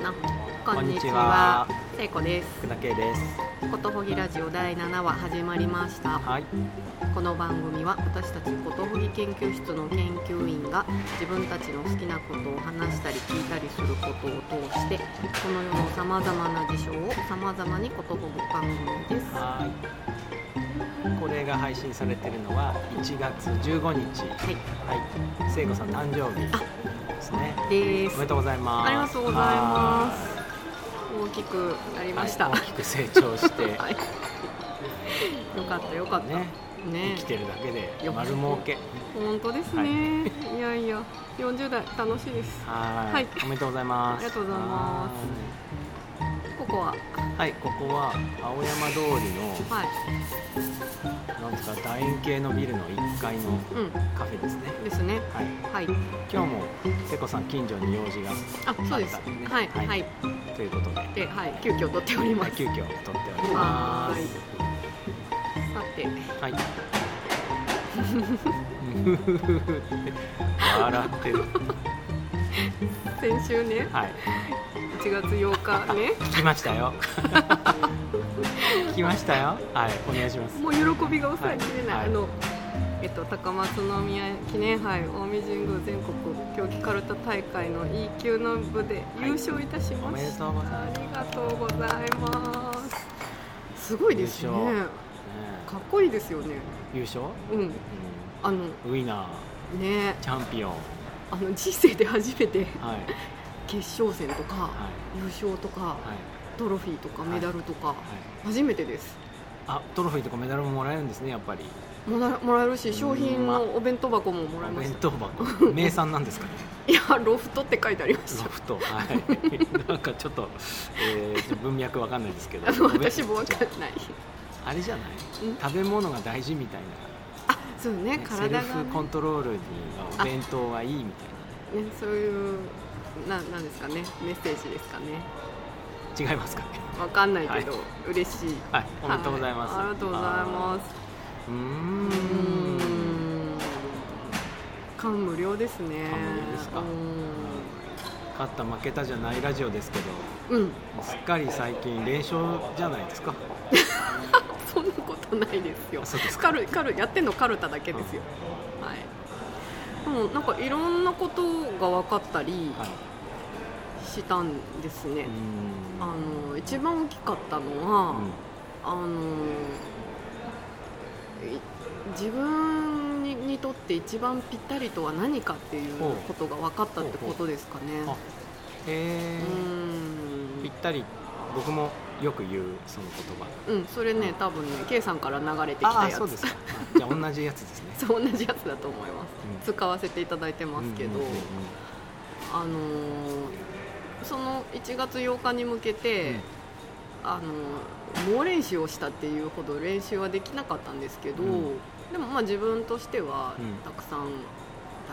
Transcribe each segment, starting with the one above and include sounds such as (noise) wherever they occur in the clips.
な。こんにちは。は。聖子です。福田圭です。ことほぎラジオ第7話始まりました。はい。この番組は私たちことほぎ研究室の研究員が自分たちの好きなことを話したり聞いたりすることを通してこの世のさまざまな事象をさまざまにことほぐ番組です。ははい。これが配信されてるのは1月15日い。はい。聖子さん誕生日ですね。です。おめでとうございます。ありがとうございます。大きくなりました。はい大きく成長して。(laughs) はい。よかったよかった。ね。ね。生きてるだけで丸儲け。本当ですね、い、やいや40代楽しいです。はい。はい。おめでとうございます。ありがとうございます。ここは？はいはいここは青山通りのはいなんですか楕円形のビルの1階のうんカフェですね。ですね。はい。はい。今日も聖子さん近所に用事があったんでね。はい。はい。はい。ということで。ではい。急遽撮っております。はい急遽撮っておりまはーい。すさてはい。(laughs) 笑ってる。先週ね。はい。1月8日ね聞きましたよ。(laughs) 聞きましたよ。はい。お願いします。もう喜びが抑えきれない、はいあのえっと、高松宮記念杯近江神宮全国競技かるた大会の E 級の部で優勝いたしました、おめでとうございありがとうございますすごいですねかっこいいですよね優勝？うんうあのん。ウィナー、ねチャンピオン。あの人生で初めてはい。(laughs) 決勝戦とか、は優勝とか、はい。トロフィーとかメダルとか、はい。初めてですあ、トロフィーとかメダルももらえるんですね、やっぱり。もらもらえるし商品のお弁当箱ももらえお弁ました当箱。名産なんですかね？(laughs) いやロフトって書いてありましたロフト。はい。(laughs) なんかちょっと、えー、文脈わかんないですけど。私も分かんないあれじゃない？うん食べ物が大事みたいあそうね体が、ねルフコントロールにお弁当はいいみたいね、そういうななんですかねメッセージですかね。な違いますかね。わかんないけど、嬉しい。はいおめでとうございます、はありがとうございます。うん。感無量ですね。感無量ですか。勝った負けたじゃないラジオですけどうん、うん、すっかり最近連勝じゃないですか。(laughs) そんなことないですよ。あそうですか。カやってんのカルタだけですよ、はい。でもなんかいろんなことが分かったりはい。したんですね、うーん。あの一番大きかったのは、うん。あのい自分ににとって一番ぴったりとは何かっていうことが分かったってことですかね。ぴっんたり。僕もよく言うその言葉。うん、それね多分ね K さんから流れてきあたやつ。あそうですじゃあ同じやつですね。(laughs) そう同じやつだと思います、うん。使わせていただいてますけど、うんうんうんうん。あのーその1月8日に向けて、あの猛練習をしたっていうほど練習はできなかったんですけど、うん。でもまあ自分としてはうん。たくさん、た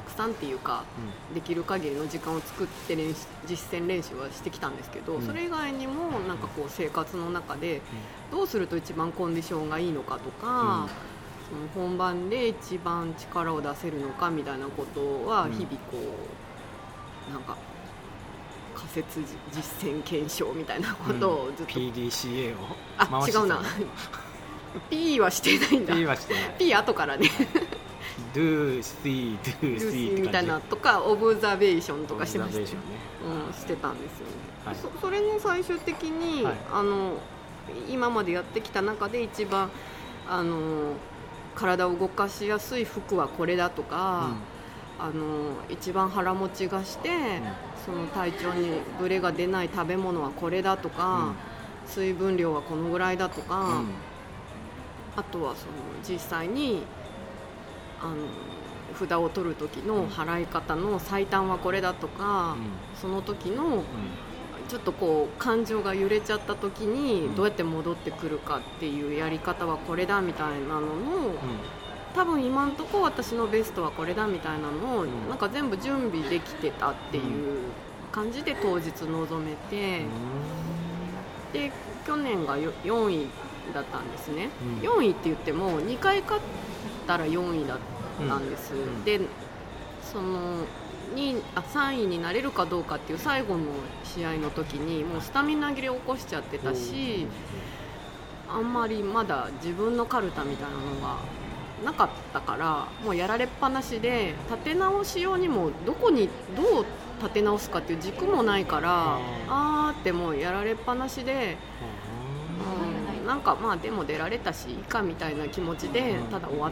くさんっていうかできる限りの時間を作って練習実践練習はしてきたんですけど、うん。それ以外にもなんかこう生活の中でどうすると一番コンディションがいいのかとか、その本番で一番力を出せるのかみたいなことはうん。日々こうなんか仮説実践検証みたいなことをずっと、PDCA を？あ違うな。P はしてないんだ。P はしてない。P 後からね Do, see, do, see ってみたいなとかオブザベーションとかしてました。ねうん、してたんですよね、はい。そそれに最終的に、はい。あの今までやってきた中で一番あの体を動かしやすい服はこれだとか、あの一番腹持ちがして、その体調にブレが出ない食べ物はこれだとか、水分量はこのぐらいだとか、うんうん。あとはその実際にあの札を取る時の払い方の最短はこれだとか、その時のちょっとこう感情が揺れちゃった時にうん。どうやって戻ってくるかっていうやり方はこれだみたいなのの多分今んとこ私のベストはこれだみたいなのをん。なんか全部準備できてたっていう感じで当日臨めてで去年がよ4位だったんですね。うん。4位って言っても2回勝ったら4位だったんです。うん。でそのにあ3位になれるかどうかっていう最後の試合の時にもうスタミナ切れ起こしちゃってたしあんまりまだ自分のカルタみたいなのがなかったからもうやられっぱなしで立て直し用にもどこにどう立て直すかっていう軸もないからあーってもうやられっぱなしで、うん、なんかまあでも出られたしいいかみたいな気持ちでただ終わっ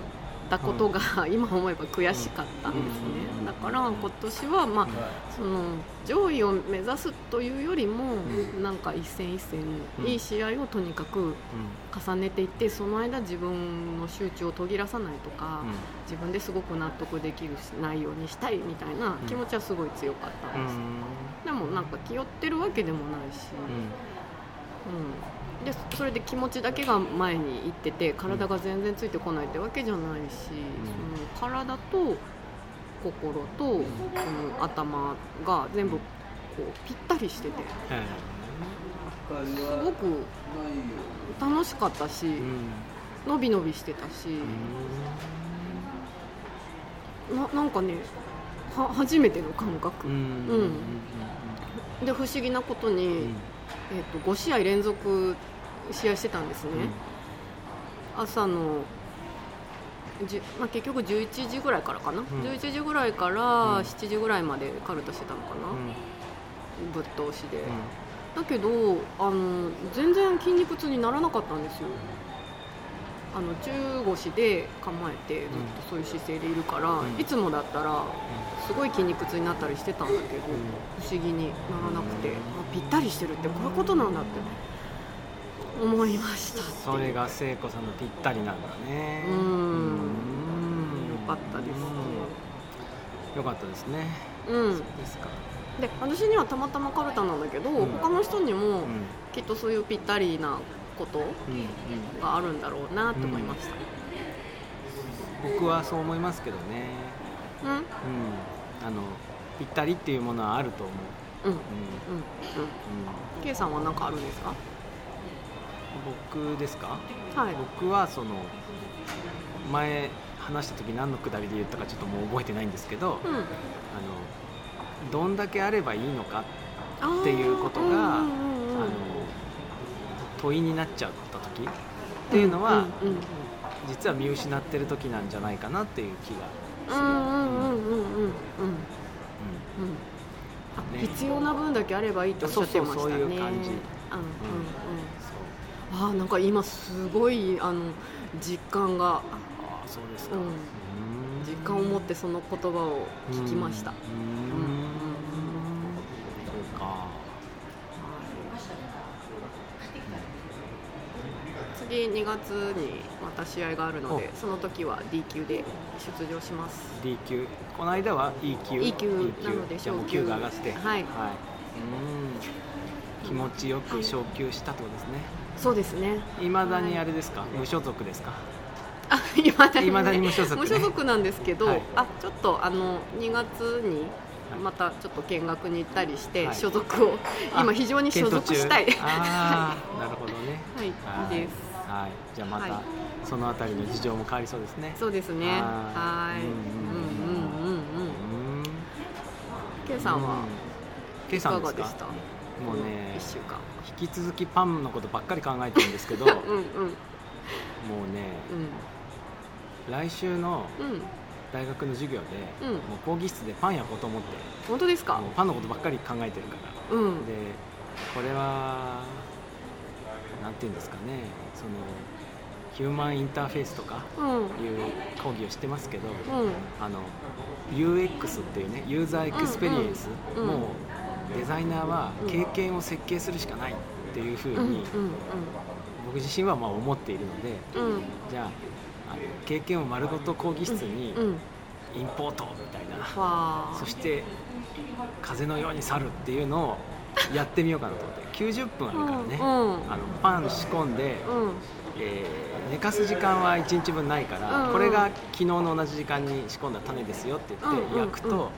たことが (laughs) 今思えば悔しかったんですね。だから今年はまあその上位を目指すというよりもなんか一戦一戦いい試合をとにかく重ねていってその間自分の集中を途切らさないとか自分ですごく納得できる内容にしたいみたいな気持ちはすごい強かったんです。でもなんか気負ってるわけでもないし、うん、でそれで気持ちだけが前に行ってて体が全然ついてこないってわけじゃないし、その体と心とこの頭が全部こうぴったりしててすごく楽しかったし、伸び伸びしてたし、ななんかねは初めての感覚、うん。で不思議なことに、えー、と5試合連続試合してたんですね、朝のじゅ、まあ、結局11時ぐらいからかな、ん。11時ぐらいから7時ぐらいまでカルタしてたのかな、ぶっ通しで、だけどあの全然筋肉痛にならなかったんですよ。あの中腰で構えてずっとそういう姿勢でいるから、うん。いつもだったらすごい筋肉痛になったりしてたんだけど、不思議にならなくて、うんあぴったりしてるってこういうことなんだって思いましたそれが聖子さんのぴったりなんだね。うん。うん。よかったです。ねよかったですね。うん。そうですか。で私にはたまたまカルタなんだけど、うん。他の人にもうん。きっとそういうぴったりなことうんうん。があるんだろうなと思いました。僕はそう思いますけどね。うん？うん。うんあのぴったりっていうものはあると思う、うん。うん。うん。うん、K さんは何かあるんですか？僕ですか、はい、僕はその前話した時何のくだりで言ったかちょっともう覚えてないんですけど、うん、あのどんだけあればいいのかっていうことが、あの問いになっちゃった時っていうのは、うんうん、実は見失ってる時なんじゃないかなっていう気がする。ね、必要な分だけあればいいとおっしゃってましたね。そういう感じ。あーなんか今すごいあの実感が、ああそうですか、実感を持ってその言葉を聞きました、そうか。次2月にまた試合があるのでお。その時は D 級で出場します。D 級。この間は E 級。E 級 E なので昇級。級が上がって。はい。うん気持ちよく昇級したとですね。そうですね。いまだにあれですか、無所属ですか？あいまだに,、未だに無所属ね。無所属なんですけど、はい。あちょっとあの2月にはい。またちょっと見学に行ったりして、はい。所属をあ今非常に所属したい。ああなるほどね。はいです。はい。じゃあまた、はい。そのあたりの事情も変わりそうですね。そうですね。ははい。いうんうんうんうん。うんさんは K いさんですか？かがでした？もうね1週間。引き続きパンのことばっかり考えてるんですけども (laughs) ううん。うんねうん。来週のうん。大学の授業で、うん。もう講義室でパン焼こうと思って本当ですか？もうパンのことばっかり考えてるから。うん。でこれはなんていうんですかねそのヒューマンインターフェースとかうん。いう講義をしてますけど、うん。あの UX っていうね user experience、うんうん。もうデザイナーは経験を設計するしかないっていうふうに、僕自身はまあ思っているのでじゃああの経験を丸ごと講義室にうんインポートみたいな、そして風のように去るっていうのをやってみようかなと思って90分あるからね、うんあのパン仕込んで、うん。えー寝かす時間は1日分ないから、これが昨日の同じ時間に仕込んだ種ですよって言って焼くと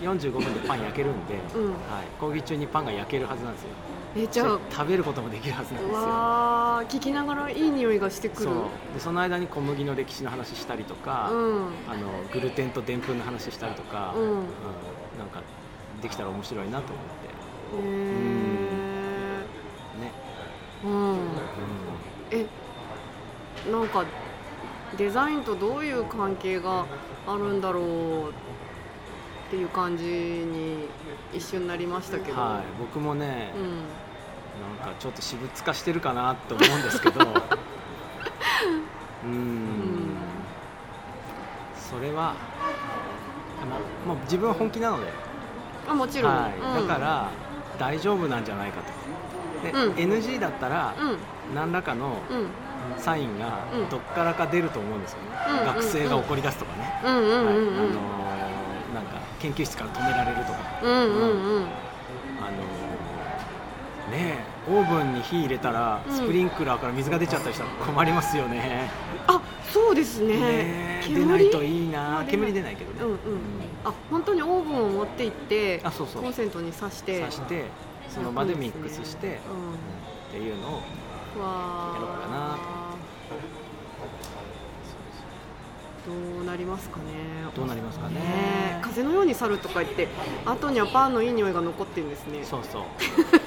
45分でパン焼けるんで、うん。うんはい、講義中にパンが焼けるはずなんですよ。えじゃあ。で食べることもできるはずなんですよ。わあ聞きながらいい匂いがしてくる。そう。でその間に小麦の歴史の話したりとか、うん。あのグルテンとでんぷんの話したりとか、うん。うんなんかできたら面白いなと思って。へね、えうん。えなんかデザインとどういう関係があるんだろうっていう感じに一瞬なりましたけど、はい、僕もね、うん。なんかちょっと私物化してるかなと思うんですけど。(laughs) うーん。それはあの、まあ、自分は本気なので、あもちろん、はい、うん。だから大丈夫なんじゃないかと。で、うん。NG だったらうん。何らかのうん。サインがうん。どっからか出ると思うんですよね、うん学生が怒り出すとかね、研究室から止められるとか。うんうんうん。あのーねえオーブンに火入れたらうん。スプリンクラーから水が出ちゃったりしたら困りますよね,、あそうですね。ねえ出煙ないといいな。煙。煙出ないけどね、うんうん。あ本当にオーブンを持って行ってあそうそう。コンセントに挿して。刺してその場でミックスして、うん。うん。っていうのをやろうかなどうなりますかね。どうなりますかね。ね。え風のように去るとか言って後にはパンのいい匂いが残ってるんですね。そうそう。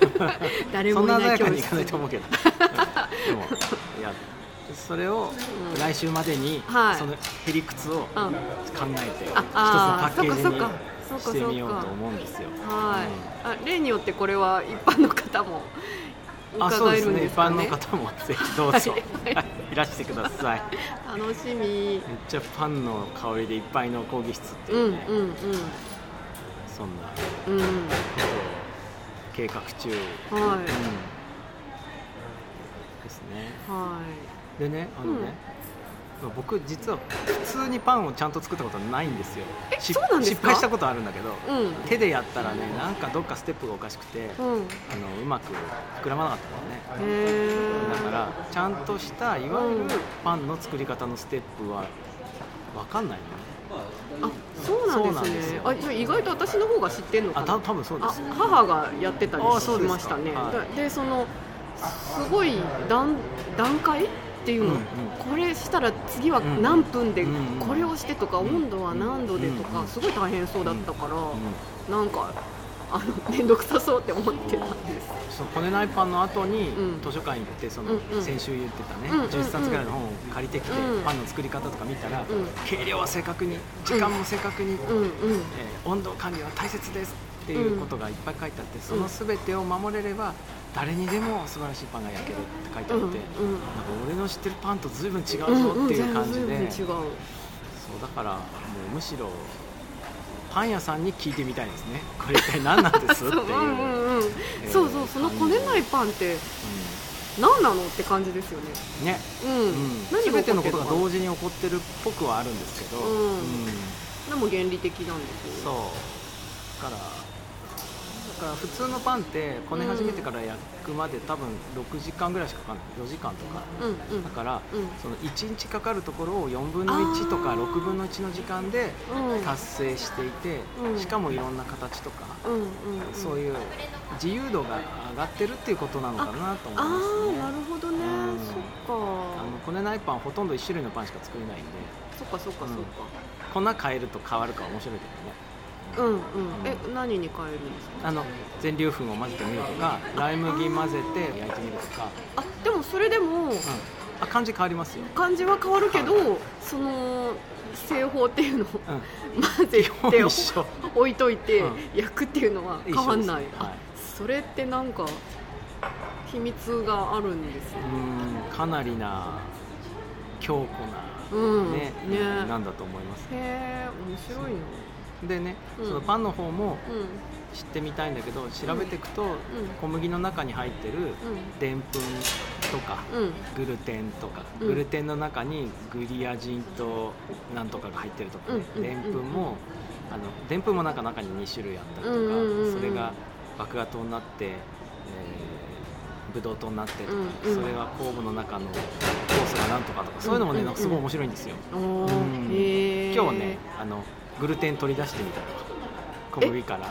(laughs) 誰もいそんな鮮ない教室。やかにいかないと思うけど。(laughs) でもいやそれをうん。来週までに、はい。そのへりくつを考うん。えて、あ一つのパッケージそうかそうか。にしてみようと思うんですよ。はい、あ例によってこれは一般の方も伺えるんですね。一般の方もぜひどうぞ、はいはいいらしてください。楽しみ。めっちゃパンの香りでいっぱいの講義室ってういうね、んうんうん。そんなうん計画中、はい。うん。ですね。はい。でねあのね、僕実は普通にパンをちゃんと作ったことはないんですよ。失敗したことあるんだけどうん。手でやったらねなんかどっかステップがおかしくて、うん。あのうまく膨らまなかったのね。だからちゃんとしたいわゆるパンの作り方のステップは分かんないのね。あそうなんですそうなんですよ。ねあじゃあ意外と私の方が知ってんのかな？あた多分そうであす。よ母がやってたりしましたね。はい。だでそのすごい段段階？っていうの、うんうん。これしたら次はうん何分でうんこれをしてとか、うん温度は何度でとか、うんすごい大変そうだったから、うんなんかあの面倒くさそうって思ってたんです。そうこねないパンの後にうん。図書館行ってそのうんうん。先週言ってたねうんうんうん10冊ぐらいの本を借りてきてうんパンの作り方とか見たらん。計量は正確に時間も正確にうんうん。えー温度管理は大切ですっていうことがいっぱい書いてあってその全てを守れれば誰にでも素晴らしいパンが焼けるって書いてあって、うんうん。なんか俺の知ってるパンと随分違うぞうんっていう感じで、全然違うそうだからもうむしろパン屋さんに聞いてみたいですね。これ一体何なんですっていう、(laughs) そううんうんうん。えーそうそうそのこねないパンって何なのって感じですよね。うんね、うん、うん、全てのことが同時に起こってるっぽくはあるんですけど、うんうんでも原理的なんですそうよだか。らだから普通のパンってこね始めてから焼くまで多分6時間ぐらいしかかかんない。4時間とか。うんうん。だから、うん。その1日かかるところを4分の1とかあー。6分の1の時間でうん。達成していて、うん。しかもいろんな形とか、うんうんうん。そういう自由度が上がってるっていうことなのかなと思いますああねなるほどね、うん。そっあのこねないパンほとんど1種類のパンしか作れないんで。かそっかそっか。そっ粉変えると変わるから面白いけどね。かうんうん。え何に変えるんですか？あの全粒粉を混ぜてみるとかライ麦混ぜて焼いてみるとか、あでもそれでもうん、あ感じ変わりますよ、感じは変わるけどその製法っていうのをうん、混ぜて置いといてうん焼くっていうのは変わんない、一緒ですはい。あそれってなんか秘密があるんですね。うん。かなりな強固うん。な、ねね。なんだと思います。へえ面白いなでね、うん。そのパンの方もうん。知ってみたいんだけど調べていくと、小麦の中に入ってるでんぷんとか、グルテンとか、うん。グルテンの中にグリアジンとなんとかが入ってるとかねでんぷんもあのでんぷんもなんか中に2種類あったりとか、それが麦芽糖になって、えー、ブドウ糖になってとか、うんうん。それが酵母の中の酵素がなんとかとかそういうのもね、うんうんなん。かすごい面白いんですよ、うん。今日はねあのグルテン取り出してみたり小麦から。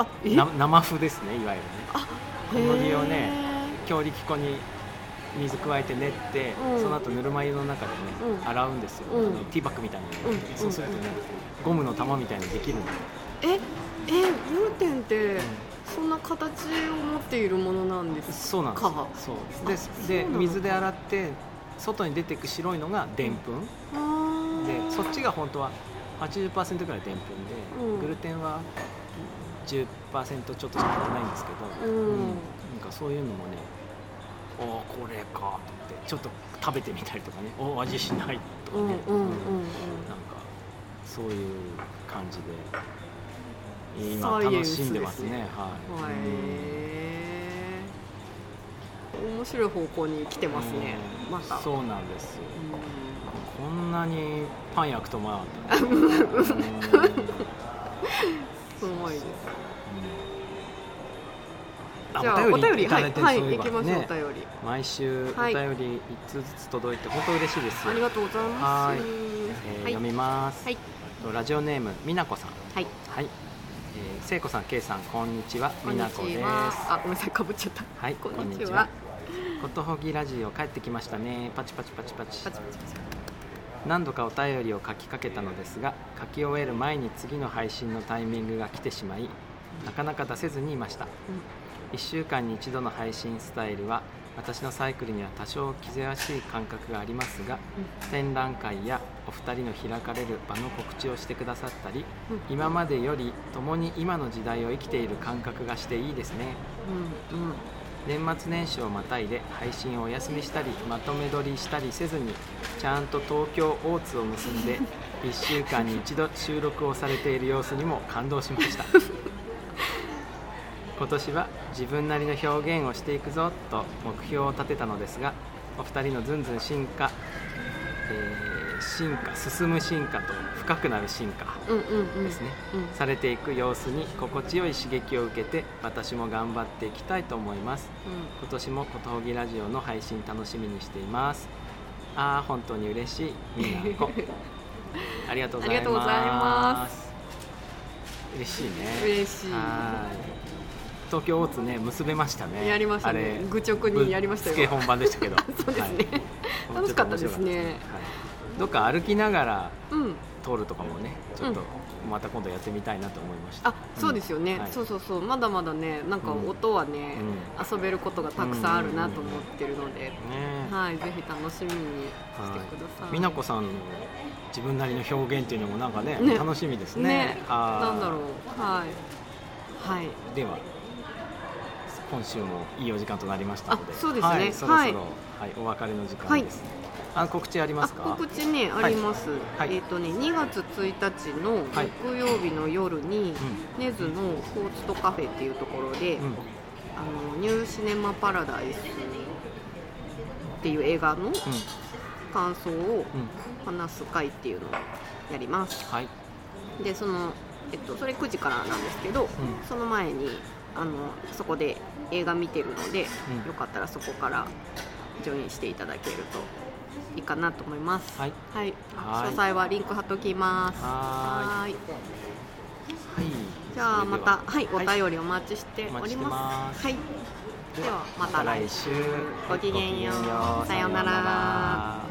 あ生麩ですねいわゆるね。小麦をねへ強力粉に水加えて練って、うん。その後ぬるま湯の中でね、うん。洗うんですよ、うん。ティーバッグみたいなので、うん。そうするとね、ゴムの玉みたいにできるんでえ？えグルテンってそんな形を持っているものなんですそうなんです。かそう。あでで水で洗って外に出てく白いのがでんぷん、でそっちが本当は80%ぐらいでんぷんで、うん。グルテンは10%ちょっとしか入ってないんですけど、うん。なんかそういうのもねおおこれかと思ってちょっと食べてみたりとかねおお味しないとかね、うんうんうんうん。なんかそういう感じで今楽しんでますね。ねはい、へえ面白い方向に来てますね。うん。また。そうなんですよ。うこんなにパン焼くと思わなかった。(laughs) すごいです。あじゃあお便りはいはい行きましょうおね便り。毎週おはい。便り1通ずつ届いて本当嬉しいですよ。ありがとうございます。はい。えーはい読みます、はい。とラジオネームみなこさん。はい。はい、えー、聖子さんけいさんこんにちは。みなこです。ちは。あごめんなさいかぶっちゃった。はいこんにちは。ことほぎラジオ帰ってきましたね。パチパチパチ。パチパチパチパチ何度かお便りを書きかけたのですが書き終える前に次の配信のタイミングが来てしまいなかなか出せずにいました。1週間に1度の配信スタイルは私のサイクルには多少気ぜわしい感覚がありますが展覧会やお二人の開かれる場の告知をしてくださったりうん今までより共に今の時代を生きている感覚がしていいですね。うん。年末年始をまたいで配信をお休みしたりまとめ撮りしたりせずにちゃんと東京大津を結んで (laughs) 1週間に一度収録をされている様子にも感動しました。(laughs) 今年は自分なりの表現をしていくぞと目標を立てたのですがお二人のずんずん進化、えー進化進む進化と深くなる進化うんうんうん。ですね、うん。されていく様子に心地よい刺激を受けて私も頑張っていきたいと思います。今年もことほぎラジオの配信楽しみにしています。ああ本当に嬉しい。みなこ (laughs) ありがとうございます。嬉しいね。嬉しい。はい。東京大津ね結べましたね。やりましたね。あれ愚直にやりましたよ。本番でしたけど。(laughs) そうですね。はい。楽しかったですね。はいどっか歩きながらうん。通るとかもねちょっとまた今度やってみたいなと思いました、あそうですよね、うん。はい。そうそうそう。まだまだねなんかうん。音はね、う遊べることがたくさんあるなと思ってるので、ねはいぜひ楽しみにしてください、美奈子さんの自分なりの表現っていうのもなんかねね。楽しみですね。ね。なんだろう。はい。はい。では今週もいいお時間となりましたので。あそうですね。はい、そろそろ、ははいいお別れの時間です、あ告知ありまあすか？告知ねはいあります、はい。えっ、とね2月1日のはい。木曜日の夜に、根津のコーツトカフェっていうところで、うん。うんあのニューシネマパラダイスっていう映画の感想をうん。うん話す会っていうのをやります。はい。でその、えっと、それ9時からなんですけど、その前にあのそこで映画見てるので、うん。よかったらそこからジョインしていただけるといいかなと思います。はい。はい、はい。詳細はリンク貼っときます。はーい。はい。じゃあまたは。い、おり便りお待ちしております。はい。ではまた来週。ごきげんよう。さようなら